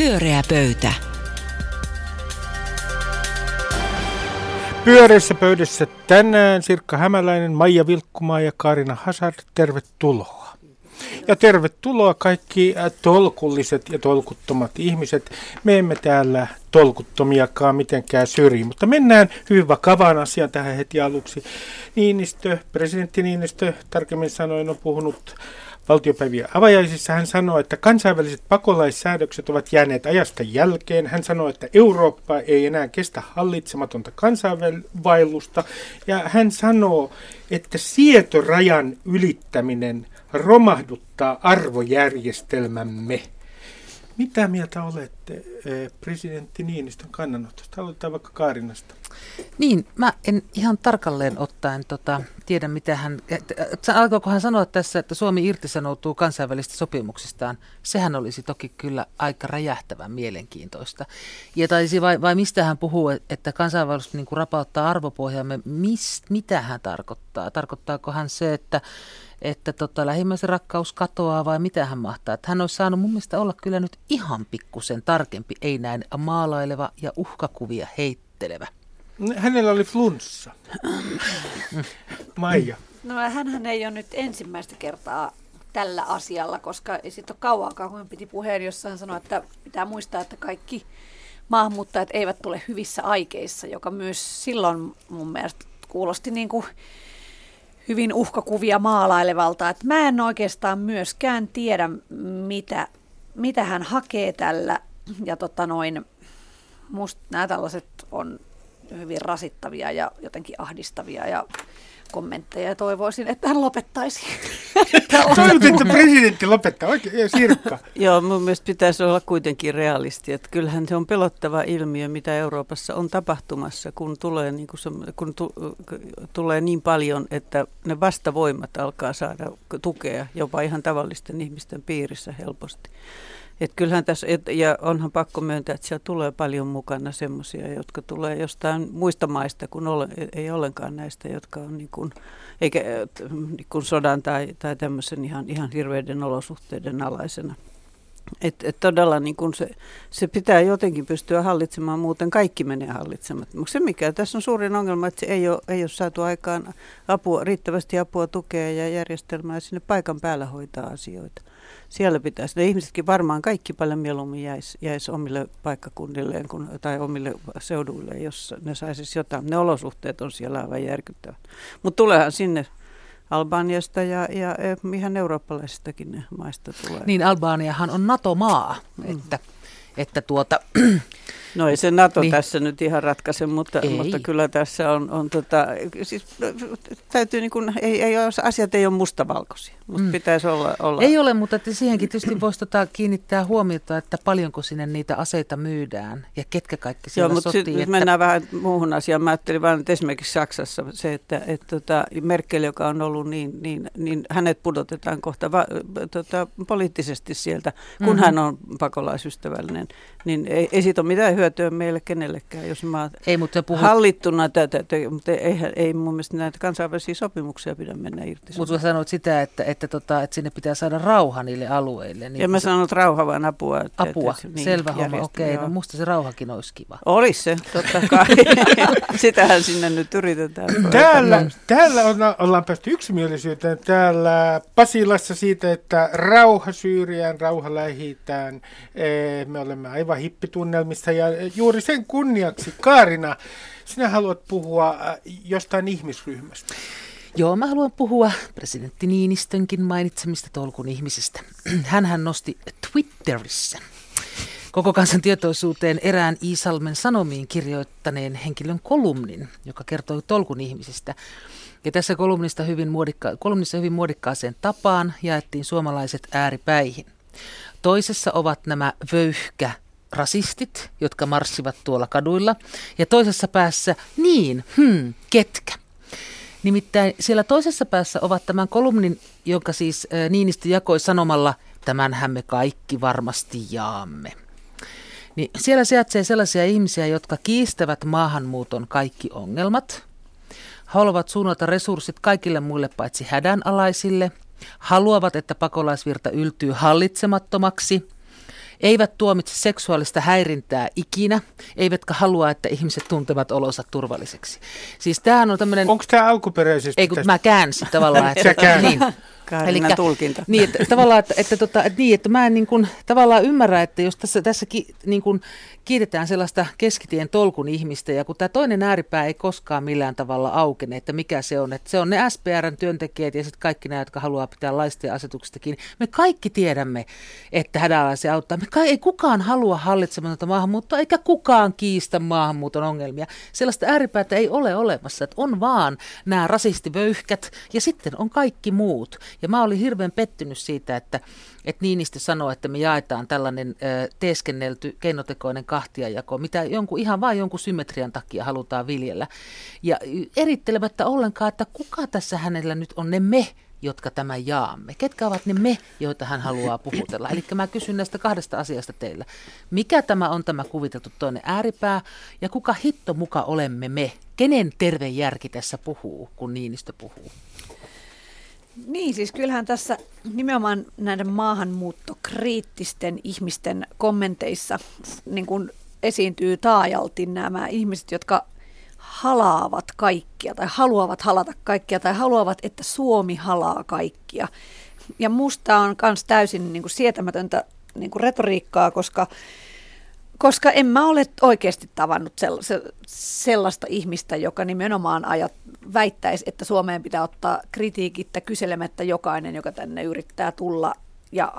Pyöreä pöytä. Pyöreissä pöydässä tänään Sirkka Hämäläinen, Maija Vilkkumaa ja Karina Hazard. Tervetuloa. Ja tervetuloa kaikki äh, tolkulliset ja tolkuttomat ihmiset. Me emme täällä tolkuttomiakaan mitenkään syrji, mutta mennään hyvin vakavaan asiaan tähän heti aluksi. Niinistö, presidentti Niinistö tarkemmin sanoen on puhunut valtiopäivien avajaisissa hän sanoi, että kansainväliset pakolaissäädökset ovat jääneet ajasta jälkeen. Hän sanoi, että Eurooppa ei enää kestä hallitsematonta kansainvaellusta. Ja hän sanoo, että sietorajan ylittäminen romahduttaa arvojärjestelmämme. Mitä mieltä olette eh, presidentti Niinistön kannanotosta? Aloitetaan vaikka Kaarinasta. Niin, mä en ihan tarkalleen ottaen tota, tiedä, mitä hän, alkoiko hän sanoa tässä, että Suomi irtisanoutuu kansainvälistä sopimuksistaan. Sehän olisi toki kyllä aika räjähtävän mielenkiintoista. Ja taisi vai, vai mistä hän puhuu, että kansainvälisesti niin rapauttaa arvopohjaamme, Mis, mitä hän tarkoittaa? Tarkoittaako hän se, että että tota, lähimmäisen rakkaus katoaa vai mitä hän mahtaa. Että hän olisi saanut mun mielestä olla kyllä nyt ihan pikkusen tarkempi, ei näin maalaileva ja uhkakuvia heittelevä. Hänellä oli flunssa. Maija. No hän ei ole nyt ensimmäistä kertaa tällä asialla, koska ei sitten ole kauankaan, kun hän piti puheen, jossa hän sanoi, että pitää muistaa, että kaikki maahanmuuttajat eivät tule hyvissä aikeissa, joka myös silloin mun mielestä kuulosti niin kuin hyvin uhkakuvia maalailevalta. Että mä en oikeastaan myöskään tiedä, mitä, mitä hän hakee tällä. Ja tota noin, musta nämä tällaiset on hyvin rasittavia ja jotenkin ahdistavia ja kommentteja ja toivoisin, että hän lopettaisi. Toivot, että presidentti lopettaa oikein, Sirkka. Joo, mun mielestä pitäisi olla kuitenkin realisti, että kyllähän se on pelottava ilmiö, mitä Euroopassa on tapahtumassa, kun tulee, niin, kuin se, kun tu, tulee niin paljon, että ne vastavoimat alkaa saada tukea jopa ihan tavallisten ihmisten piirissä helposti. Et kyllähän tässä, et, ja onhan pakko myöntää, että siellä tulee paljon mukana semmoisia, jotka tulee jostain muista maista, kun ole, ei ollenkaan näistä, jotka on niin kuin, eikä, niin kuin sodan tai, tai tämmöisen ihan, ihan hirveiden olosuhteiden alaisena. Et, et todella niin kun se, se pitää jotenkin pystyä hallitsemaan, muuten kaikki menee hallitsemattomaksi. Se mikä tässä on suurin ongelma, että se ei ole, ei ole saatu aikaan apua, riittävästi apua, tukea ja järjestelmää sinne paikan päällä hoitaa asioita siellä pitäisi, ne ihmisetkin varmaan kaikki paljon mieluummin jäisi, jäis omille paikkakunnilleen kun, tai omille seuduille, jos ne saisi jotain. Ne olosuhteet on siellä aivan järkyttävät. Mutta tuleehan sinne Albaniasta ja, ja ihan eurooppalaisistakin maista tulee. Niin, Albaniahan on NATO-maa, mm. että, että tuota, No ei se NATO niin. tässä nyt ihan ratkaise, mutta, mutta kyllä tässä on, on tota, siis täytyy niin kuin, ei, ei ole, asiat ei ole mustavalkoisia, mutta mm. pitäisi olla, olla. Ei ole, mutta että siihenkin tietysti voisi tota kiinnittää huomiota, että paljonko sinne niitä aseita myydään ja ketkä kaikki siellä Joo, mutta sotii. Että... mennään vähän muuhun asiaan. Mä ajattelin vain, että esimerkiksi Saksassa se, että, että tota, Merkel, joka on ollut niin, niin, niin hänet pudotetaan kohta va, tota, poliittisesti sieltä, kun mm-hmm. hän on pakolaisystävällinen, niin ei, ei siitä ole mitään hyötyä meille kenellekään, jos mä ei, mutta puhut... hallittuna tätä, mutta ei, ei mun mielestä näitä kansainvälisiä sopimuksia pidä mennä irti. Mutta sanoit sitä, että, että, tota, että sinne pitää saada rauha niille alueille. Niin ja mä sanon, että rauha vaan apua. Että, apua, että, niin, selvä homma, okei. Okay, no musta se rauhakin olisi kiva. Olisi se, totta kai. Sitähän sinne nyt yritetään. Täällä, täällä ollaan, ollaan päästy yksimielisyyteen. Täällä Pasilassa siitä, että rauha Syyriään, rauha lähitään. Me olemme aivan hippitunnelmissa ja juuri sen kunniaksi, Kaarina, sinä haluat puhua äh, jostain ihmisryhmästä. Joo, mä haluan puhua presidentti Niinistönkin mainitsemista tolkun ihmisistä. Hänhän nosti Twitterissä koko kansan tietoisuuteen erään Iisalmen Sanomiin kirjoittaneen henkilön kolumnin, joka kertoi tolkun ihmisistä. Ja tässä kolumnista hyvin muodikka- kolumnissa hyvin muodikkaaseen tapaan jaettiin suomalaiset ääripäihin. Toisessa ovat nämä vöyhkä rasistit, jotka marssivat tuolla kaduilla. Ja toisessa päässä, niin, hmm, ketkä? Nimittäin siellä toisessa päässä ovat tämän kolumnin, jonka siis Niinistö jakoi sanomalla, tämänhän me kaikki varmasti jaamme. Niin siellä sijaitsee sellaisia ihmisiä, jotka kiistävät maahanmuuton kaikki ongelmat, haluavat suunnata resurssit kaikille muille paitsi hädänalaisille, haluavat, että pakolaisvirta yltyy hallitsemattomaksi – eivät tuomitse seksuaalista häirintää ikinä, eivätkä halua, että ihmiset tuntevat olonsa turvalliseksi. Siis tämähän on tämmöinen... Onko tämä alkuperäisesti? Ei, kun mä käänsin tavallaan. Että, niin, Elikkä, tulkinta. Niin, että, tavallaan, että, että, tota, että, niin, että mä en niin kuin, tavallaan ymmärrä, että jos tässä, tässä ki, niin kuin, kiitetään sellaista keskitien tolkun ihmistä, ja kun tämä toinen ääripää ei koskaan millään tavalla aukene, että mikä se on, että se on ne SPRn työntekijät ja sitten kaikki nämä, jotka haluaa pitää laista ja asetuksistakin. Me kaikki tiedämme, että hädänalaisia auttaa. Me kai, ei kukaan halua hallitsematonta maahanmuuttoa, eikä kukaan kiistä maahanmuuton ongelmia. Sellaista ääripäätä ei ole olemassa, että on vaan nämä rasistivöyhkät ja sitten on kaikki muut. Ja mä olin hirveän pettynyt siitä, että, että Niinistö sanoi, että me jaetaan tällainen ö, teeskennelty keinotekoinen kahtiajako, mitä jonkun, ihan vain jonkun symmetrian takia halutaan viljellä. Ja erittelemättä ollenkaan, että kuka tässä hänellä nyt on ne me, jotka tämän jaamme? Ketkä ovat ne me, joita hän haluaa puhutella? Eli mä kysyn näistä kahdesta asiasta teillä. Mikä tämä on tämä kuviteltu toinen ääripää ja kuka hitto muka olemme me? Kenen terve järki tässä puhuu, kun Niinistö puhuu? Niin, siis kyllähän tässä nimenomaan näiden maahanmuuttokriittisten ihmisten kommenteissa niin kuin esiintyy taajalti nämä ihmiset, jotka halaavat kaikkia tai haluavat halata kaikkia tai haluavat, että Suomi halaa kaikkia. Ja musta on myös täysin niin kuin sietämätöntä niin kuin retoriikkaa, koska koska en mä ole oikeasti tavannut sellaista ihmistä, joka nimenomaan ajat, väittäisi, että Suomeen pitää ottaa kritiikittä kyselemättä jokainen, joka tänne yrittää tulla ja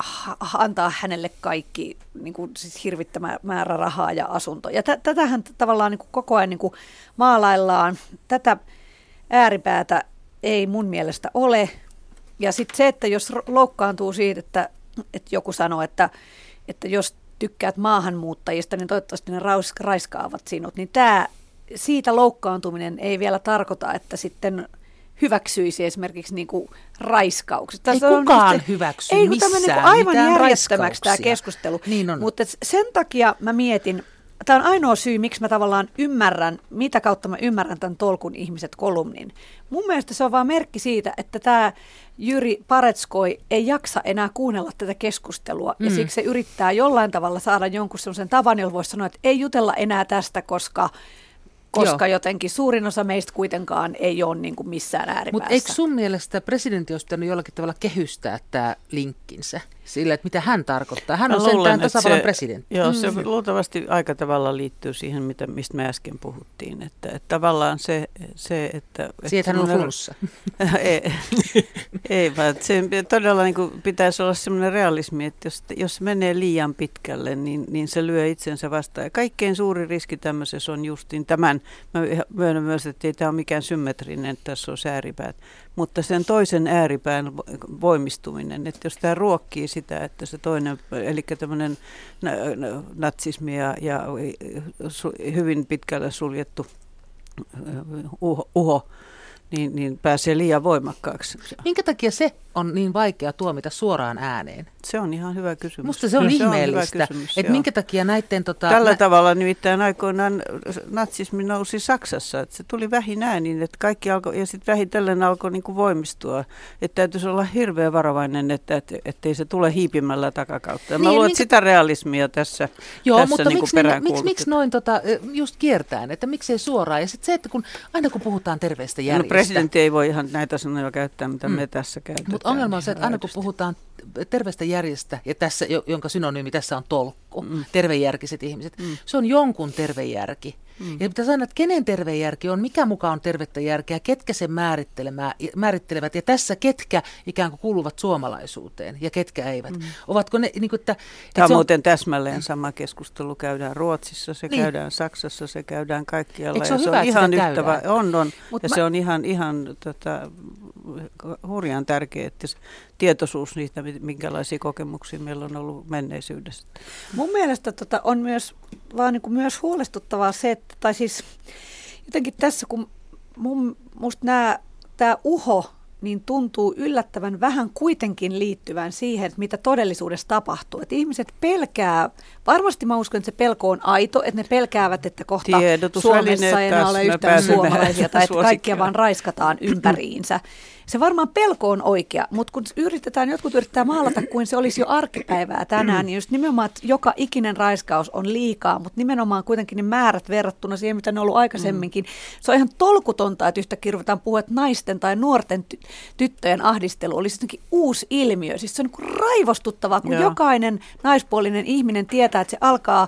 antaa hänelle kaikki niin kuin, siis hirvittämä määrä rahaa ja asuntoja. Ja tätähän tavallaan niin kuin koko ajan niin kuin maalaillaan. Tätä ääripäätä ei mun mielestä ole. Ja sitten se, että jos loukkaantuu siitä, että, että joku sanoo, että, että jos tykkäät maahanmuuttajista, niin toivottavasti ne raiskaavat sinut. Niin tämä, siitä loukkaantuminen ei vielä tarkoita, että sitten hyväksyisi esimerkiksi niin kuin raiskaukset. Ei Tässä kukaan on, hyväksy ei, missään niin kuin aivan järjettömäksi tämä keskustelu. Niin on. Mutta sen takia mä mietin, tämä on ainoa syy, miksi mä tavallaan ymmärrän, mitä kautta mä ymmärrän tämän Tolkun ihmiset kolumnin. Mun mielestä se on vaan merkki siitä, että tämä Jyri Paretskoi ei jaksa enää kuunnella tätä keskustelua mm. ja siksi se yrittää jollain tavalla saada jonkun sellaisen tavan, jolla voisi sanoa, että ei jutella enää tästä, koska koska Joo. jotenkin suurin osa meistä kuitenkaan ei ole niin kuin missään ääripäässä. Mutta eikö sun mielestä presidentti olisi pitänyt jollakin tavalla kehystää tämä linkkinsä? sillä, että mitä hän tarkoittaa. Hän on luulen, sentään tasavallan se, presidentti. Joo, se mm. luultavasti aika tavalla liittyy siihen, mitä, mistä me äsken puhuttiin. Että, että tavallaan se, se että... Siitä hän on flunssa. ei, ei, vaan se todella niin kuin pitäisi olla sellainen realismi, että jos, jos menee liian pitkälle, niin, niin se lyö itsensä vastaan. Ja kaikkein suuri riski tämmöisessä on justin tämän. Mä myönnän myös, että ei tämä ole mikään symmetrinen, että tässä on ääripäät mutta sen toisen ääripään voimistuminen, että jos tämä ruokkii sitä, että se toinen, eli tämmöinen natsismi ja, ja hyvin pitkälle suljettu uho, uho niin, niin pääsee liian voimakkaaksi. Minkä takia se on niin vaikea tuomita suoraan ääneen? Se on ihan hyvä kysymys. Musta se on se ihmeellistä, että minkä takia näiden... Tota, Tällä nä- tavalla nimittäin aikoinaan natsismi nousi Saksassa, että se tuli vähin äänin, että kaikki alkoi, ja sitten vähitellen alkoi niin kuin voimistua, että täytyisi olla hirveän varovainen, että, että ettei se tule hiipimällä takakautta. Ja niin, mä luulen, minkä... sitä realismia tässä Joo, tässä mutta niin miksi, niin, miksi, miksi noin tota, just kiertään, että miksei suoraan, ja sitten se, että kun, aina kun puhutaan terveestä järjestä... No presidentti ei voi ihan näitä sanoja käyttää, mitä mm. me tässä käytetään. Mutta ongelma on se, että aina kun puhutaan terveestä järjestä, ja tässä, jonka synonyymi tässä on tolkku, mm. tervejärkiset ihmiset, mm. se on jonkun tervejärki. Mm. Ja pitää sanoa, että kenen terve järki on, mikä mukaan on tervettä järkeä, ketkä sen määrittelevät, ja tässä ketkä ikään kuin kuuluvat suomalaisuuteen ja ketkä eivät. Mm. Ovatko ne, niin kuin, että, Tämä on, on muuten täsmälleen sama keskustelu käydään Ruotsissa, se niin. käydään Saksassa, se käydään kaikkialla. se, on, ja hyvä, se on ihan yhtä, va- on, on. Mut ja mä... se on ihan, ihan tota, hurjan tärkeä, että tietoisuus niistä, minkälaisia kokemuksia meillä on ollut menneisyydessä. Mun mielestä tota on myös, vaan niin kuin myös huolestuttavaa se, että, tai siis jotenkin tässä, kun mun, musta nämä, tämä uho niin tuntuu yllättävän vähän kuitenkin liittyvän siihen, että mitä todellisuudessa tapahtuu. Että ihmiset pelkää, varmasti mä uskon, että se pelko on aito, että ne pelkäävät, että kohta Suomessa ei enää ole yhtään suomalaisia tai että kaikkia vaan raiskataan ympäriinsä. Se varmaan pelko on oikea, mutta kun yritetään, jotkut yrittää maalata kuin se olisi jo arkipäivää tänään, niin just nimenomaan, että joka ikinen raiskaus on liikaa, mutta nimenomaan kuitenkin ne määrät verrattuna siihen, mitä ne on ollut aikaisemminkin. Se on ihan tolkutonta, että yhtäkkiä ruvetaan puhua, että naisten tai nuorten ty- tyttöjen ahdistelu olisi jotenkin uusi ilmiö. Siis se on niin raivostuttavaa, kun Joo. jokainen naispuolinen ihminen tietää, että se alkaa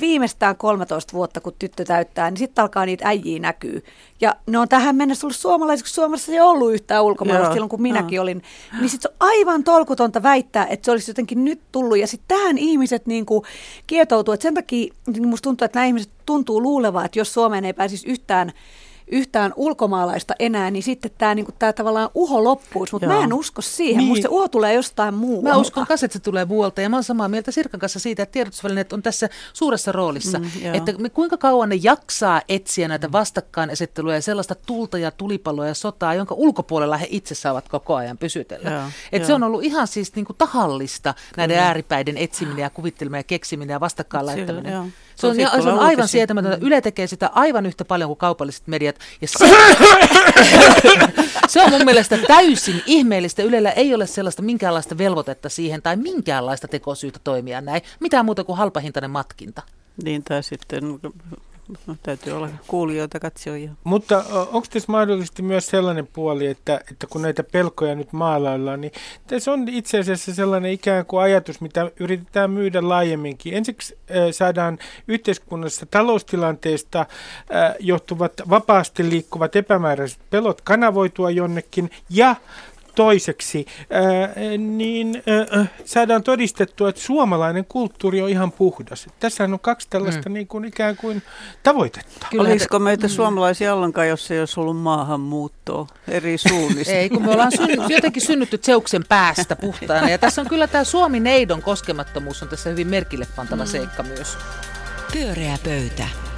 viimeistään 13 vuotta, kun tyttö täyttää, niin sitten alkaa niitä äijiä näkyy. Ja ne on tähän mennessä ollut suomalaisiksi, Suomessa ei ollut yhtään ulkomaalaista silloin, kun minäkin olin. Niin sitten se on aivan tolkutonta väittää, että se olisi jotenkin nyt tullut. Ja sitten tähän ihmiset niin kuin kietoutuu. Että sen takia niin musta tuntuu, että nämä ihmiset tuntuu luulevaa, että jos Suomeen ei pääsisi yhtään yhtään ulkomaalaista enää, niin sitten tämä niinku, tää tavallaan uho loppuisi, mutta mä en usko siihen. Niin. Musta se uho tulee jostain muualta. Mä uskon kanssa, että se tulee muualta ja mä oon samaa mieltä Sirkan kanssa siitä, että tiedotusvälineet on tässä suuressa roolissa. Mm, että me, kuinka kauan ne jaksaa etsiä näitä vastakkainasetteluja ja sellaista tulta ja tulipaloa ja sotaa, jonka ulkopuolella he itse saavat koko ajan pysytellä. Joo, että se on ollut ihan siis niinku tahallista näiden Kyllä. ääripäiden etsiminen ja kuvitteleminen ja keksiminen ja vastakkain laittaminen. Se on, se on aivan sietämätöntä. Yle tekee sitä aivan yhtä paljon kuin kaupalliset mediat. Ja se, se on mun mielestä täysin ihmeellistä. Ylellä ei ole sellaista minkäänlaista velvoitetta siihen tai minkäänlaista tekosyytä toimia näin. Mitään muuta kuin halpahintainen matkinta. Niin, tai sitten No, täytyy olla kuulijoita, katsojia. Mutta onko tässä mahdollisesti myös sellainen puoli, että, että kun näitä pelkoja nyt maalaillaan, niin tässä on itse asiassa sellainen ikään kuin ajatus, mitä yritetään myydä laajemminkin. Ensiksi äh, saadaan yhteiskunnassa taloustilanteesta äh, johtuvat vapaasti liikkuvat epämääräiset pelot kanavoitua jonnekin ja toiseksi, ää, niin ää, saadaan todistettua, että suomalainen kulttuuri on ihan puhdas. Tässä on kaksi tällaista mm. niin kuin ikään kuin tavoitetta. Kyllä, Olisiko meitä mm. suomalaisia ollenkaan, jos ei olisi ollut maahanmuuttoa eri suunnista? ei, kun me ollaan synny, jotenkin synnytty Zeuksen päästä puhtaana. Ja tässä on kyllä tämä Suomi-neidon koskemattomuus on tässä hyvin merkille pantava mm. seikka myös. Pyöreä pöytä.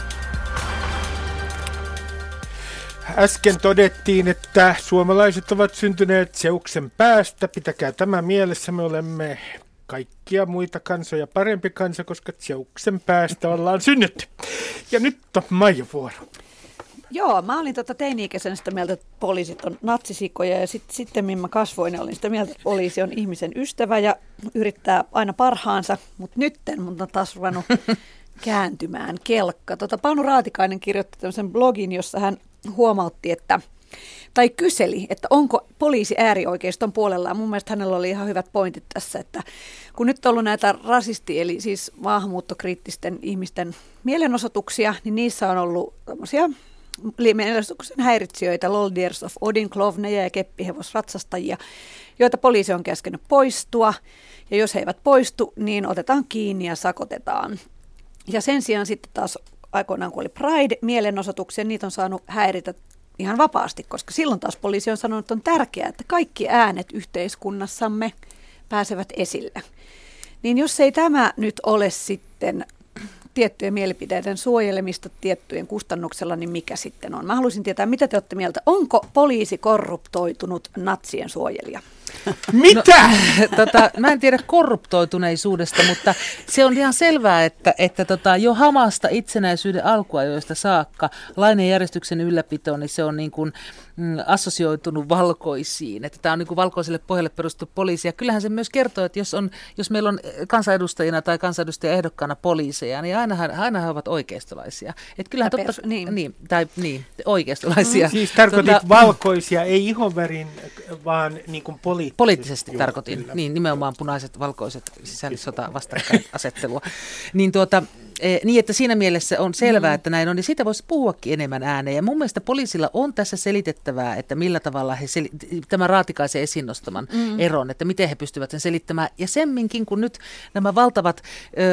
Äsken todettiin, että suomalaiset ovat syntyneet seuksen päästä. Pitäkää tämä mielessä. Me olemme kaikkia muita kansoja parempi kansa, koska seuksen päästä ollaan synnytty. Ja nyt on Maija vuoro. Joo, mä olin tota teini-ikäisenä sitä mieltä, että poliisit on natsisikoja ja sit, sitten mä kasvoin, niin olin sitä mieltä, että poliisi on ihmisen ystävä ja yrittää aina parhaansa, mutta nytten mun on taas ruvennut kääntymään kelkka. Tota, Panu Raatikainen kirjoitti tämmöisen blogin, jossa hän huomautti, että tai kyseli, että onko poliisi äärioikeiston puolella. Mun mielestä hänellä oli ihan hyvät pointit tässä, että kun nyt on ollut näitä rasisti, eli siis maahanmuuttokriittisten ihmisten mielenosoituksia, niin niissä on ollut tämmöisiä mielenosoituksen häiritsijöitä, Loldiers of Odin, klovneja ja keppihevosratsastajia, joita poliisi on käskenyt poistua. Ja jos he eivät poistu, niin otetaan kiinni ja sakotetaan. Ja sen sijaan sitten taas aikoinaan, kun oli Pride-mielenosoituksia, niitä on saanut häiritä ihan vapaasti, koska silloin taas poliisi on sanonut, että on tärkeää, että kaikki äänet yhteiskunnassamme pääsevät esille. Niin jos ei tämä nyt ole sitten tiettyjen mielipiteiden suojelemista tiettyjen kustannuksella, niin mikä sitten on? Mä haluaisin tietää, mitä te olette mieltä. Onko poliisi korruptoitunut natsien suojelija? Mitä? No, tota, mä en tiedä korruptoituneisuudesta, mutta se on ihan selvää, että, että tota, jo hamasta itsenäisyyden alkuajoista saakka lainen järjestyksen ylläpito, niin se on niin kuin, mm, assosioitunut valkoisiin. Että tämä on niin kuin valkoiselle pohjalle perustettu poliisi. Ja kyllähän se myös kertoo, että jos, on, jos meillä on kansanedustajina tai kansanedustajaehdokkaana poliiseja, niin ainahan, aina he ovat oikeistolaisia. Että kyllähän totta, pers- niin. Niin, tai niin, oikeistolaisia. Mm. Siis tarkoitit tota, valkoisia, ei ihonvärin, vaan niin kuin poli- poliittisesti. Poliittisesti Joo, tarkoitin, kyllä. niin nimenomaan punaiset, valkoiset, sisällissota vastakkainasettelua. niin tuota, E, niin, että siinä mielessä on selvää, mm. että näin on, niin siitä voisi puhuakin enemmän ääneen. Ja mun mielestä poliisilla on tässä selitettävää, että millä tavalla he sel- tämä raatikaisen esiin nostaman mm. eron, että miten he pystyvät sen selittämään. Ja semminkin, kun nyt nämä valtavat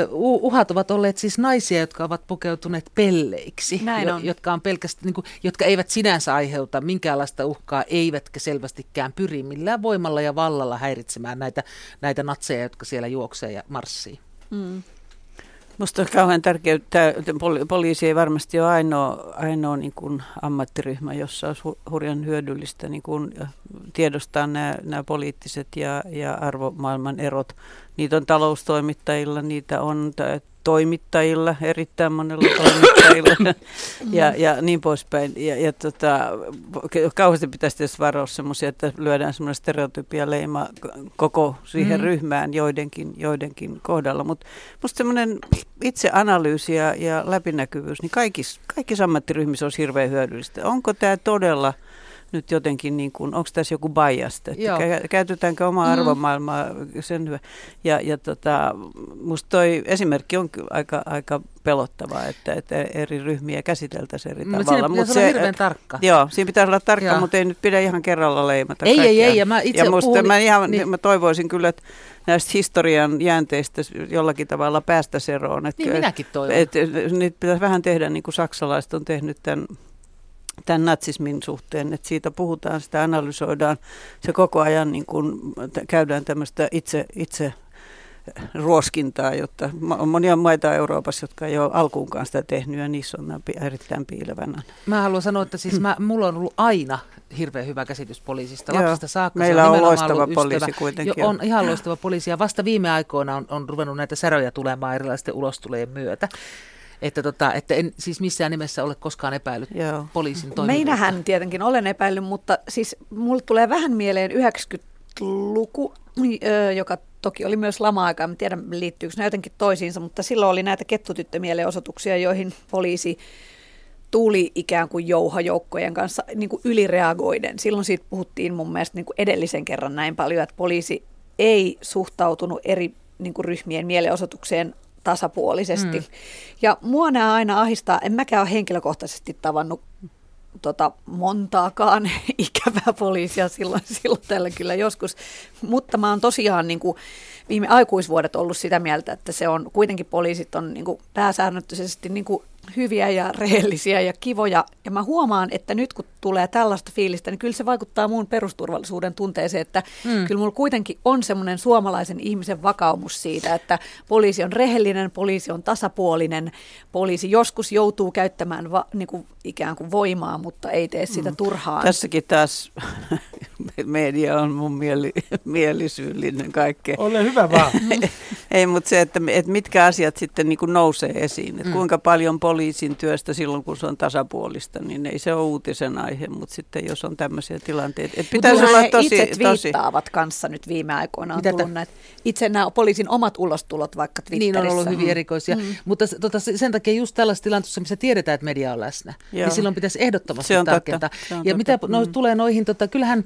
uh, uhat ovat olleet siis naisia, jotka ovat pukeutuneet pelleiksi, näin jo, on. jotka, on pelkästään, niin kuin, jotka eivät sinänsä aiheuta minkäänlaista uhkaa, eivätkä selvästikään pyri millään voimalla ja vallalla häiritsemään näitä, näitä natseja, jotka siellä juoksee ja marssii. Mm. Minusta on kauhean tärkeää, että poliisi ei varmasti ole ainoa, ainoa niin kuin ammattiryhmä, jossa olisi hurjan hyödyllistä niin kuin tiedostaa nämä, nämä poliittiset ja, ja arvomaailman erot. Niitä on taloustoimittajilla, niitä on toimittajilla, erittäin monella toimittajilla ja, ja niin poispäin. Ja, ja tota, kauheasti pitäisi tietysti varoa semmoisia, että lyödään semmoinen stereotypia leima koko siihen mm. ryhmään joidenkin, joidenkin kohdalla. Mutta musta semmoinen itseanalyysi ja, ja läpinäkyvyys, niin kaikissa, kaikissa ammattiryhmissä on hirveän hyödyllistä. Onko tämä todella nyt jotenkin, niin kuin, onko tässä joku bias, että käytetäänkö omaa mm. arvomaailmaa sen hyvä. Ja, ja tota, musta toi esimerkki on aika, aika pelottavaa, että, että eri ryhmiä käsiteltäisiin eri Mut tavalla. Mutta se, hirveän tarkka. Joo, siinä pitää olla tarkka, joo. mutta ei nyt pidä ihan kerralla leimata Ei, ei, ei. Ja mä itse ja musta puhun, mä, ihan, niin. mä toivoisin kyllä, että näistä historian jäänteistä jollakin tavalla päästä eroon. Että, niin minäkin toivon. Että, että, niitä pitäisi vähän tehdä niin kuin saksalaiset on tehnyt tämän tämän natsismin suhteen, että siitä puhutaan, sitä analysoidaan, se koko ajan niin kuin käydään tämmöistä itse, itse ruoskintaa, jotta on monia maita Euroopassa, jotka ei ole alkuunkaan sitä tehnyt ja niissä on erittäin piilevänä. Mä haluan sanoa, että siis mä, mulla on ollut aina hirveän hyvä käsitys poliisista. Lapsista saakka. Meillä on, on loistava poliisi kuitenkin. Jo, on ihan loistava poliisi ja vasta viime aikoina on, on ruvennut näitä säröjä tulemaan erilaisten ulostulojen myötä. Että, tota, että en siis missään nimessä ole koskaan epäillyt Joo. poliisin toimivuutta. Meinähän tietenkin olen epäillyt, mutta siis mulle tulee vähän mieleen 90-luku, joka toki oli myös lama-aika, en tiedä liittyykö ne jotenkin toisiinsa, mutta silloin oli näitä kettutyttömielenosoituksia, joihin poliisi tuli ikään kuin jouhajoukkojen kanssa niin kuin ylireagoiden. Silloin siitä puhuttiin mun mielestä niin kuin edellisen kerran näin paljon, että poliisi ei suhtautunut eri niin kuin ryhmien mielenosoitukseen tasapuolisesti. Mm. Ja mua nämä aina ahistaa, en mäkään ole henkilökohtaisesti tavannut tota, montaakaan ikävää poliisia silloin, silloin tällä kyllä joskus, mutta mä oon tosiaan niin kuin, viime aikuisvuodet ollut sitä mieltä, että se on kuitenkin poliisit on niin kuin, pääsäännöllisesti niin kuin, hyviä ja rehellisiä ja kivoja. Ja mä huomaan, että nyt kun tulee tällaista fiilistä, niin kyllä se vaikuttaa muun perusturvallisuuden tunteeseen, että mm. kyllä mulla kuitenkin on semmoinen suomalaisen ihmisen vakaumus siitä, että poliisi on rehellinen, poliisi on tasapuolinen, poliisi joskus joutuu käyttämään va, niin kuin ikään kuin voimaa, mutta ei tee sitä mm. turhaan. Tässäkin taas media on mun mieli, mielisyyllinen kaikkea. Ole hyvä vaan. ei, mutta se, että, että mitkä asiat sitten niin kuin nousee esiin, että mm. kuinka paljon poliisin työstä silloin, kun se on tasapuolista, niin ei se ole uutisen aihe, mutta sitten jos on tämmöisiä tilanteita, että pitäisi olla tosi... itse twiittaavat tosi... kanssa nyt viime aikoina on Mitä tullut näitä, itse nämä poliisin omat ulostulot vaikka Twitterissä. Niin on ollut hyvin erikoisia, mm. mutta tota, sen takia just tällaisessa tilanteessa, missä tiedetään, että media on läsnä, niin Joo. niin silloin pitäisi ehdottomasti tarkentaa. Ja totta. mitä no, mm. tulee noihin, tota, kyllähän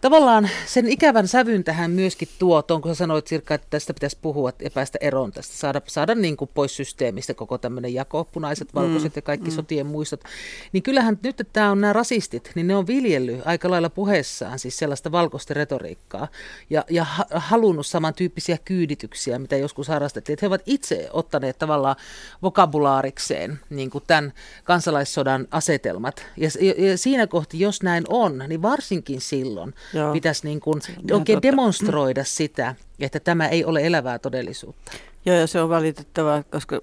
tavallaan sen ikävän sävyn tähän myöskin tuo, kun sä sanoit Sirkka, että tästä pitäisi puhua ja päästä eroon tästä, saada, saada niin kuin pois systeemistä koko tämmöinen jako, punaiset, valkoiset mm, ja kaikki mm. sotien muistot, niin kyllähän nyt, että tämä on nämä rasistit, niin ne on viljellyt aika lailla puheessaan siis sellaista valkoista retoriikkaa ja, ja ha- halunnut samantyyppisiä kyydityksiä, mitä joskus harrastettiin, että he ovat itse ottaneet tavallaan vokabulaarikseen niin kuin tämän kansalaissodan asetelmat. Ja, ja, ja siinä kohti, jos näin on, niin varsinkin silloin Joo. pitäisi niin kuin oikein totta. demonstroida sitä, että tämä ei ole elävää todellisuutta. Joo, ja se on valitettavaa, koska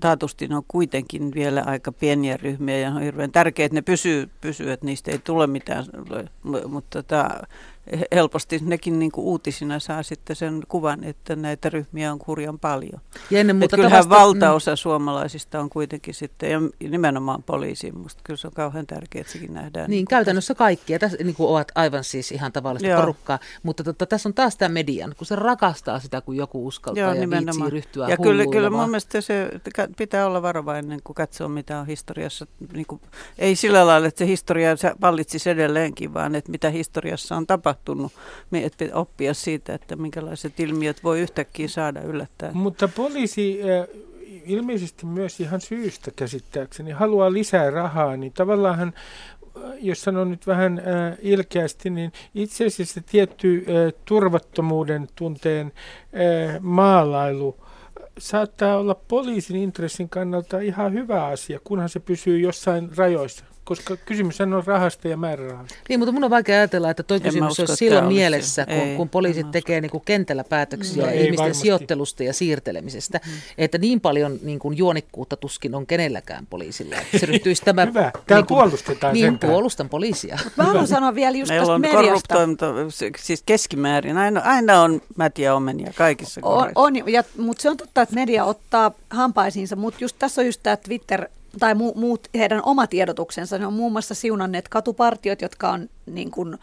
taatusti ne on kuitenkin vielä aika pieniä ryhmiä ja on hirveän tärkeää, että ne pysyy, pysyy että niistä ei tule mitään, mutta tota, helposti nekin niin kuin uutisina saa sitten sen kuvan, että näitä ryhmiä on kurjan paljon. Ja ennen muuta kyllähän tavasta, valtaosa mm. suomalaisista on kuitenkin sitten, ja nimenomaan poliisi, musta kyllä se on kauhean tärkeää, että sekin nähdään. Niin, niin käytännössä kaikki, ja tässä niin kuin ovat aivan siis ihan tavallista Joo. porukkaa, mutta tota, tässä on taas tämä median, kun se rakastaa sitä, kun joku uskaltaa Joo, ja nimenomaan. viitsii ryhtyä Ja kyllä, kyllä mun mielestä se pitää olla varovainen, kun katsoo mitä on historiassa, niin kuin, ei sillä lailla, että se historia vallitsisi edelleenkin, vaan että mitä historiassa on tapahtunut tapahtunut, että oppia siitä, että minkälaiset ilmiöt voi yhtäkkiä saada yllättää. Mutta poliisi äh, ilmeisesti myös ihan syystä käsittääkseni haluaa lisää rahaa, niin tavallaan äh, jos sanon nyt vähän äh, ilkeästi, niin itse asiassa tietty äh, turvattomuuden tunteen äh, maalailu saattaa olla poliisin intressin kannalta ihan hyvä asia, kunhan se pysyy jossain rajoissa. Koska kysymys on rahasta ja määrärahasta. Niin, mutta mun on vaikea ajatella, että toi kysymys usko, olisi silloin olisi mielessä, kun, Ei, kun poliisit tekee niin kuin kentällä päätöksiä No, ihmisten varmasti. sijoittelusta ja siirtelemisestä. Mm. Että niin paljon niin kuin juonikkuutta tuskin on kenelläkään poliisilla. Että se ryhtyisi tämä... Hyvä. Täällä niin kuin- puolustetaan Niin, sentään. puolustan poliisia. Mä haluan sanoa vielä just Meillä tästä on mediasta. siis keskimäärin. Aina, aina on mätiä omenia kaikissa On, on ja, mutta se on totta, että media ottaa hampaisiinsa, mutta just tässä on just tämä Twitter tai mu, muut heidän oma tiedotuksensa. Ne on muun muassa siunanneet katupartiot, jotka on niin kuin,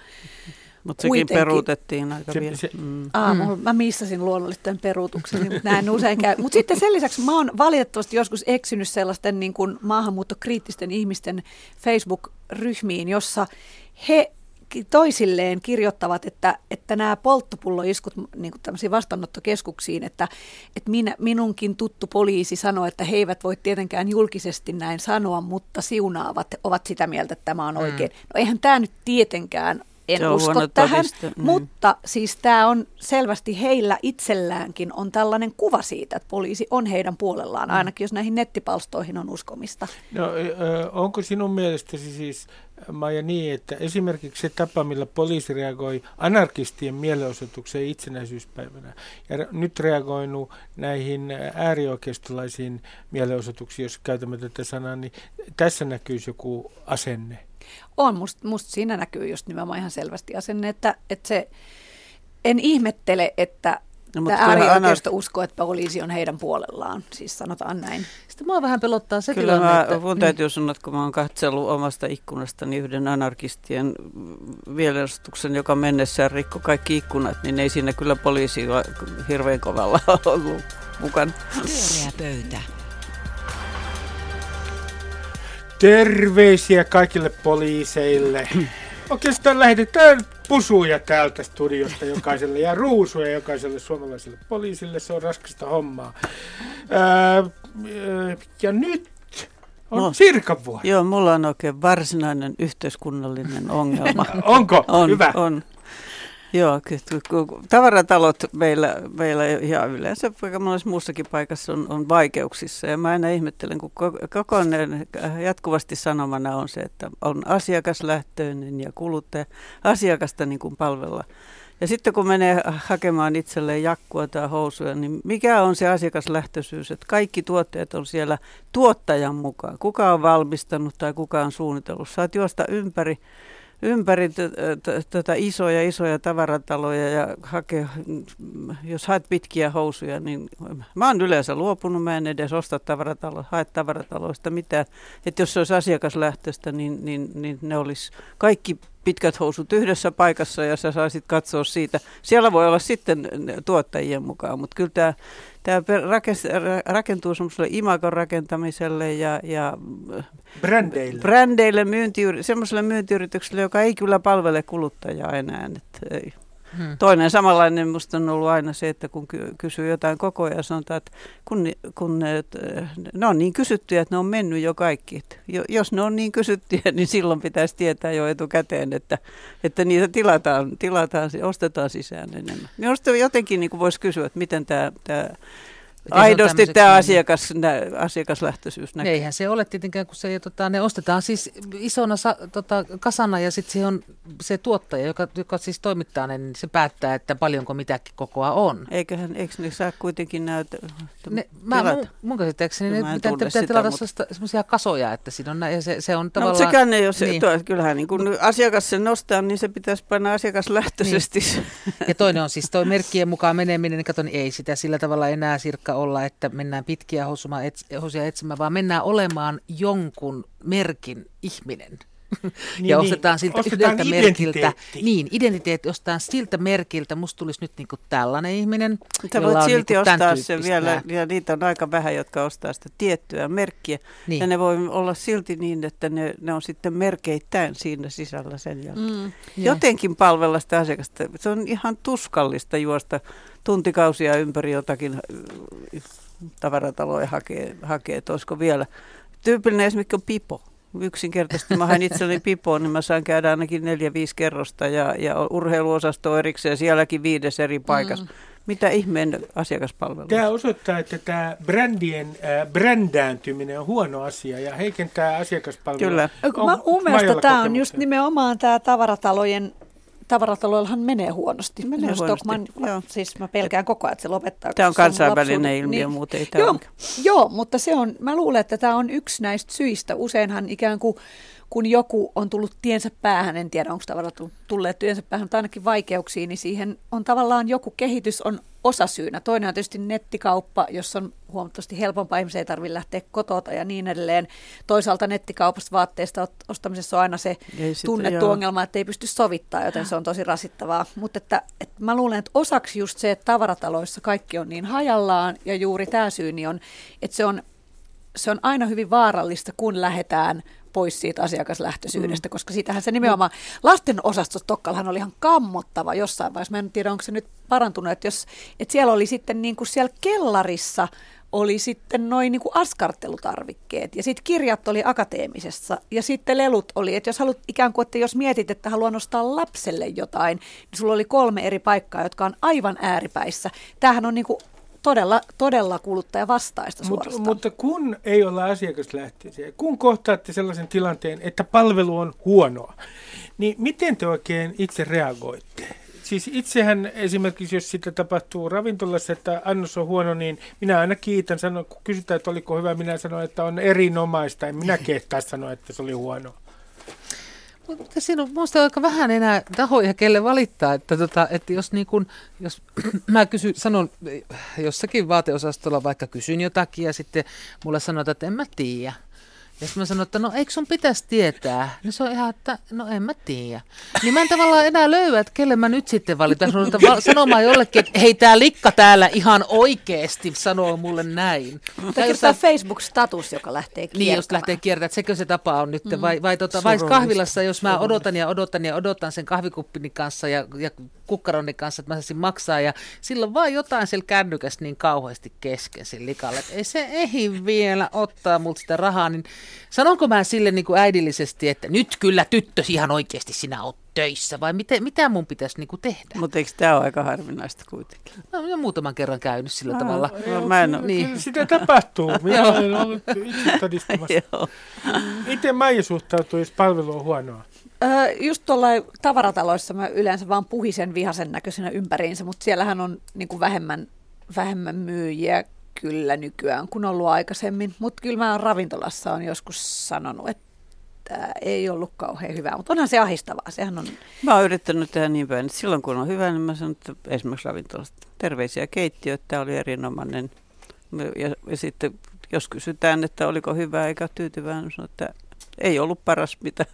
Mutta sekin kuitenkin- peruutettiin aika Se- vielä. se- Mm. aamu, mm. mä missasin luonnollisesti tämän peruutuksen, mutta näin usein käy. Mutta sitten sen lisäksi mä oon valitettavasti joskus eksynyt sellaisten niin kuin maahanmuuttokriittisten ihmisten Facebook-ryhmiin, jossa he toisilleen kirjoittavat, että, että nämä polttopulloiskut niin kuin tämmöisiin vastaanottokeskuksiin, että, että minä, minunkin tuttu poliisi sanoi, että he eivät voi tietenkään julkisesti näin sanoa, mutta siunaavat, ovat sitä mieltä, että tämä on oikein. No eihän tämä nyt tietenkään, en Se on usko tähän, todiste, mm. mutta siis tämä on selvästi heillä itselläänkin on tällainen kuva siitä, että poliisi on heidän puolellaan, ainakin jos näihin nettipalstoihin on uskomista. No, onko sinun mielestäsi siis, Maija, niin, että esimerkiksi se tapa, millä poliisi reagoi anarkistien mielenosoitukseen itsenäisyyspäivänä, ja nyt reagoinut näihin äärioikeistolaisiin mielenosoituksiin, jos käytämme tätä sanaa, niin tässä näkyisi joku asenne. On, musta must siinä näkyy just nimenomaan ihan selvästi asenne, että, että se, en ihmettele, että No, mutta äärioikeisto uskoo, että poliisi on heidän puolellaan, siis sanotaan näin. Sitten mua vähän pelottaa se Kyllä tilanne, mä, että... mun täytyy sanoa, että kun mä oon katsellut omasta ikkunastani yhden anarkistien mielenosoituksen, joka mennessään rikko kaikki ikkunat, niin ei siinä kyllä poliisi hirveän kovalla ollut mukana. Pyöreä pöytä. Terveisiä kaikille poliiseille. Oikeastaan lähetetään pusuja täältä studiosta jokaiselle ja ruusuja jokaiselle suomalaiselle poliisille. Se on raskasta hommaa. Ää, ja nyt on No. Sirkan vuoro. Joo, mulla on oikein varsinainen yhteiskunnallinen ongelma. Onko? On, Hyvä. on. Joo, tavaratalot meillä, meillä ja yleensä vaikka monessa muussakin paikassa on, on vaikeuksissa. Ja mä aina ihmettelen, kun ko- koko ajan jatkuvasti sanomana on se, että on asiakaslähtöinen ja kuluttaja asiakasta niin kuin palvella. Ja sitten kun menee hakemaan itselleen jakkua tai housuja, niin mikä on se asiakaslähtöisyys, että kaikki tuotteet on siellä tuottajan mukaan. Kuka on valmistanut tai kuka on suunnitellut. Saat juosta ympäri ympäri tätä isoja, isoja tavarataloja ja hakea, jos haet pitkiä housuja, niin mä oon yleensä luopunut, mä en edes osta tavaratalo, hae tavarataloista mitään. Että jos se olisi asiakaslähtöistä, niin, niin, niin ne olisi kaikki pitkät housut yhdessä paikassa ja sä saisit katsoa siitä. Siellä voi olla sitten tuottajien mukaan, mutta kyllä tämä Tämä rakentuu semmoiselle imagon rakentamiselle ja, ja Brändeille. brändeille, myyntiyri, semmoiselle myyntiyritykselle, joka ei kyllä palvele kuluttajaa enää. Että ei. Hmm. Toinen samanlainen musta on ollut aina se, että kun ky- kysyy jotain koko ajan, sanotaan, että kun, kun ne, ne on niin kysyttyjä, että ne on mennyt jo kaikki. Jos ne on niin kysyttyjä, niin silloin pitäisi tietää jo etukäteen, että, että niitä tilataan, tilataan, ostetaan sisään enemmän. Minusta jotenkin niin voisi kysyä, että miten tämä, tämä aidosti tämä asiakas, nä, asiakaslähtöisyys näkyy. Eihän se ole tietenkään, kun se, tota, ne ostetaan siis isona sa, tota, kasana ja sitten se on se tuottaja, joka, joka siis toimittaa ne, niin se päättää, että paljonko mitäkin kokoa on. Eiköhän, eikö ne saa kuitenkin näytä, Ne, mä, mun, mun käsittääkseni ne pitää, pitää sitä, tilata mutta- semmoisia kasoja, että siinä on näin, ja se, se on No, tavallaan... mutta sekään ei ole se, niin. niin. kyllähän niin kun asiakas sen nostaa, niin se pitäisi panna asiakaslähtöisesti. Niin. Ja toinen on siis toi merkkien mukaan meneminen, niin kato, niin ei sitä sillä tavalla enää sirkka olla, että mennään pitkiä housuja etsimään, vaan mennään olemaan jonkun merkin ihminen. Niin, ja niin. ostetaan siltä Ostetaan yhdeltä merkiltä. identiteetti. Niin, identiteetti ostetaan siltä merkiltä. Musta tulisi nyt niinku tällainen ihminen. Sä jolla voit on silti niinku ostaa sen tyyppistä vielä, nää. ja niitä on aika vähän, jotka ostaa sitä tiettyä merkkiä. Niin. Ja ne voi olla silti niin, että ne, ne on sitten merkeittäin siinä sisällä sen jälkeen. Mm. Jotenkin palvella sitä asiakasta. Se on ihan tuskallista juosta tuntikausia ympäri jotakin äh, tavarataloja hakee, hakee että olisiko vielä. Tyypillinen esimerkiksi on pipo. Yksinkertaisesti mä hain itselleni pipoon, niin mä saan käydä ainakin neljä, viisi kerrosta ja, ja urheiluosasto on erikseen sielläkin viides eri paikassa. Mm. Mitä ihmeen asiakaspalvelu? Tämä osoittaa, että tämä brändien äh, brändääntyminen on huono asia ja heikentää asiakaspalvelua. Kyllä. Kun mä, mun mielestä tämä on just nimenomaan tämä tavaratalojen tavarataloillahan menee huonosti. Menee huonosti, Stockman, joo. siis mä pelkään koko ajan, että se lopettaa. Tämä on kansainvälinen lapsuuden- ilmiö, niin. muuten ei tämä Joo, joo, mutta se on, mä luulen, että tämä on yksi näistä syistä. Useinhan ikään kuin kun joku on tullut tiensä päähän, en tiedä onko tavallaan tu- tulleet tiensä päähän, mutta ainakin vaikeuksiin, niin siihen on tavallaan joku kehitys on osasyynä. Toinen on tietysti nettikauppa, jossa on huomattavasti helpompaa, ihmisiä ei tarvitse lähteä kotota ja niin edelleen. Toisaalta nettikaupasta vaatteista ostamisessa on aina se Ei sitä, tunnettu joo. ongelma, että ei pysty sovittaa, joten se on tosi rasittavaa. Mutta että, että mä luulen, että osaksi just se, että tavarataloissa kaikki on niin hajallaan ja juuri tämä syyni on, että se on, se on aina hyvin vaarallista, kun lähdetään pois siitä asiakaslähtöisyydestä, mm. koska siitähän se nimenomaan, lasten osasto Tokkalhan oli ihan kammottava jossain vaiheessa, mä en tiedä onko se nyt parantunut, että, jos, että siellä oli sitten niin kuin siellä kellarissa oli sitten noin niin askartelutarvikkeet ja sitten kirjat oli akateemisessa ja sitten lelut oli, että jos haluat ikään kuin, että jos mietit, että haluan ostaa lapselle jotain, niin sulla oli kolme eri paikkaa, jotka on aivan ääripäissä. Tämähän on niin kuin todella, todella kuluttaja vastaista Mut, suorastaan. mutta kun ei olla asiakaslähtöisiä, kun kohtaatte sellaisen tilanteen, että palvelu on huonoa, niin miten te oikein itse reagoitte? Siis itsehän esimerkiksi, jos sitä tapahtuu ravintolassa, että annos on huono, niin minä aina kiitän, sanon, kun kysytään, että oliko hyvä, minä sanon, että on erinomaista. En minä kehtaa sanoa, että se oli huono. Mutta siinä on minusta aika vähän enää tahoja, kelle valittaa, että, tota, että jos, niin kun, jos mä kysyn, sanon jossakin vaateosastolla vaikka kysyn jotakin ja sitten mulle sanotaan, että en mä tiedä. Ja sitten mä sanon, että no eikö sun pitäisi tietää? Niin se on ihan, että no en mä tiedä. Niin mä en tavallaan enää löyä, että kelle mä nyt sitten valitan. Val- sanomaan jollekin, että hei tää likka täällä ihan oikeesti sanoo mulle näin. Mutta Tai jos tämä jossain- Facebook-status, joka lähtee niin, kiertämään. jos lähtee kiertämään, että sekö se tapa on nyt, mm. vai, vai, tota, vai kahvilassa, jos mä odotan ja odotan ja odotan sen kahvikuppini kanssa ja, ja kukkaronin kanssa, että mä saisin maksaa, ja silloin vaan jotain siellä kännykästä niin kauheasti kesken sillä likalla, että ei se ehdi vielä ottaa multa sitä rahaa, niin sanonko mä sille niin kuin äidillisesti, että nyt kyllä tyttösi ihan oikeasti sinä oot töissä, vai miten, mitä mun pitäisi niin kuin tehdä? Mutta eikö tämä ole aika harvinaista kuitenkin? Mä olen jo muutaman kerran käynyt sillä tavalla. No, mä en ole. Niin. Sitä tapahtuu. Minä olen ollut itse todistamassa. Joo. Miten Maija suhtautuu, jos palvelu on huonoa? Öö, just tuolla tavarataloissa mä yleensä vaan puhisen vihasen näköisenä ympäriinsä, mutta siellähän on niin kuin vähemmän, vähemmän myyjiä kyllä nykyään kuin ollut aikaisemmin. Mutta kyllä mä ravintolassa on joskus sanonut, että ei ollut kauhean hyvää, mutta onhan se ahistavaa. Sehän on, Mä oon yrittänyt tehdä niin päin, että silloin kun on hyvä, niin mä sanon, että esimerkiksi ravintolasta terveisiä keittiö, että tämä oli erinomainen. Ja, ja sitten jos kysytään, että oliko hyvä eikä tyytyväinen, niin sanon, että ei ollut paras, mitä,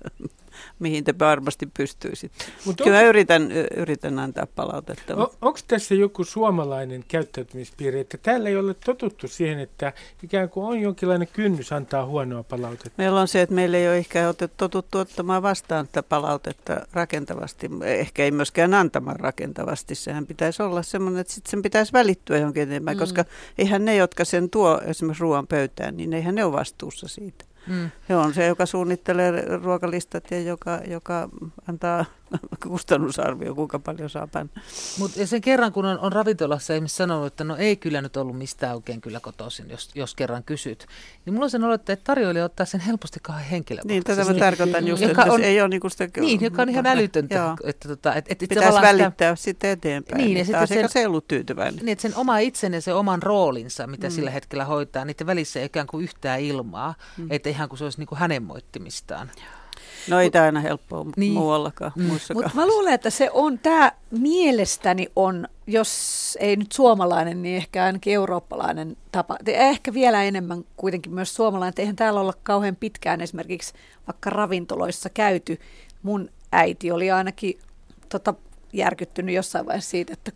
mihin te varmasti pystyisitte. Mutta Kyllä mä yritän, yritän antaa palautetta. mutta- Onko tässä joku suomalainen käyttäytymispiiri, että täällä ei ole totuttu siihen, että ikään kuin on jonkinlainen kynnys antaa huonoa palautetta? Meillä on se, että meillä ei ole ehkä totuttu ottamaan vastaan tätä palautetta rakentavasti, ehkä ei myöskään antamaan rakentavasti. Sehän pitäisi olla semmoinen, että sit sen pitäisi välittyä johonkin eteenpäin, Mm. koska eihän ne, jotka sen tuo esimerkiksi ruoan pöytään, niin eihän ne ole vastuussa siitä. Mm. He on se, joka suunnittelee ruokalistat ja joka, joka antaa kustannusarvio, kuinka paljon saa panna. Mutta sen kerran, kun on, on ravintolassa esimerkiksi sanonut, että no ei kyllä nyt ollut mistään oikein kyllä kotoisin, jos, jos kerran kysyt, niin mulla on sen olo, että tarjoilija ottaa sen helposti kauhean henkilökohtaisesti. Niin, tätä mä tarkoitan just, Joka että on- ei ole niinku sitä... Niin, joka on ihan älytöntä. Joo. Että, tota, et, et, et Pitäisi tavallaan sitä- välittää sitten eteenpäin. Niin, ja Niin, sitten että sen- ei ollut tyytyväinen. Niin, että sen oma itsenne, se oman roolinsa, mitä Mm. sillä hetkellä hoitaa, niiden välissä ei ikään kuin yhtään ilmaa, Mm. että ihan kuin se olisi niin kuin hänen moittimistaan. No ei tämä aina helppoa Niin. muuallakaan, Mm. mutta mä luulen, että se on, tämä mielestäni on, jos ei nyt suomalainen, niin ehkä ainakin eurooppalainen tapa. Ehkä vielä enemmän kuitenkin myös suomalainen, että eihän täällä olla kauhean pitkään esimerkiksi vaikka ravintoloissa käyty. Mun äiti oli ainakin tota, järkyttynyt jossain vaiheessa siitä, että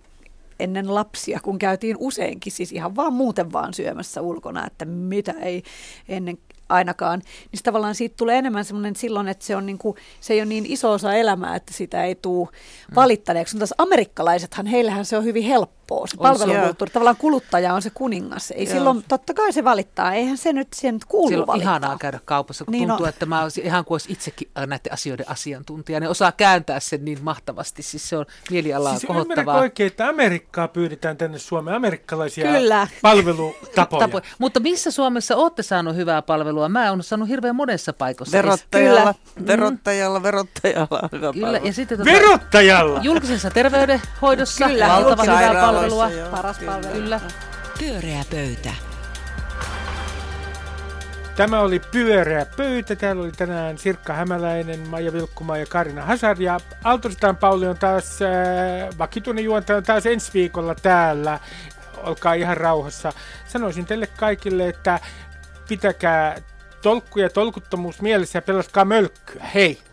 ennen lapsia, kun käytiin useinkin, siis ihan vaan muuten vaan syömässä ulkona, että mitä ei ennen ainakaan, niin tavallaan siitä tulee enemmän semmoinen silloin, että se, on niin kuin, se ei ole niin iso osa elämää, että sitä ei tule valittaneeksi. Mutta taas amerikkalaisethan, heillähän se on hyvin helppoa. se On palvelukulttuuri. Tavallaan kuluttaja on se kuningas. Ei Joo. silloin, totta kai se valittaa, eihän se nyt sen kuulu Siellä on valittaa. ihanaa käydä kaupassa, kun Niin tuntuu, on. että mä olisin ihan kuin olisi itsekin näiden asioiden asiantuntija. Ne osaa kääntää sen niin mahtavasti. Siis se on mielialaa Siis kohottavaa. oikein, että Amerikkaa pyydetään tänne Suomeen, amerikkalaisia Kyllä. palvelutapoja. Tapoja. Mutta missä Suomessa olette saanut hyvää palvelua? Mä oon saanut hirveän monessa paikassa. Verottajalla, Kyllä. verottajalla, verottajalla on hyvä Kyllä, ja sitten tota, Verottajalla! julkisessa terveydenhoidossa Kyllä, valtavan hyvää palvelua. joo, Paras kyllä. palvelu. Kyllä. Pyöreä pöytä. Tämä oli Pyöreä pöytä. Täällä oli tänään Sirkka Hämäläinen, Maija Vilkkumaa ja Karina Hasar. Ja Aaltoristaan Pauli on taas, äh, vakituinen juontaja on taas ensi viikolla täällä. Olkaa ihan rauhassa. Sanoisin teille kaikille, että pitäkää tolkku ja tolkuttomuus mielessä ja pelaskaa mölkkyä. Hei!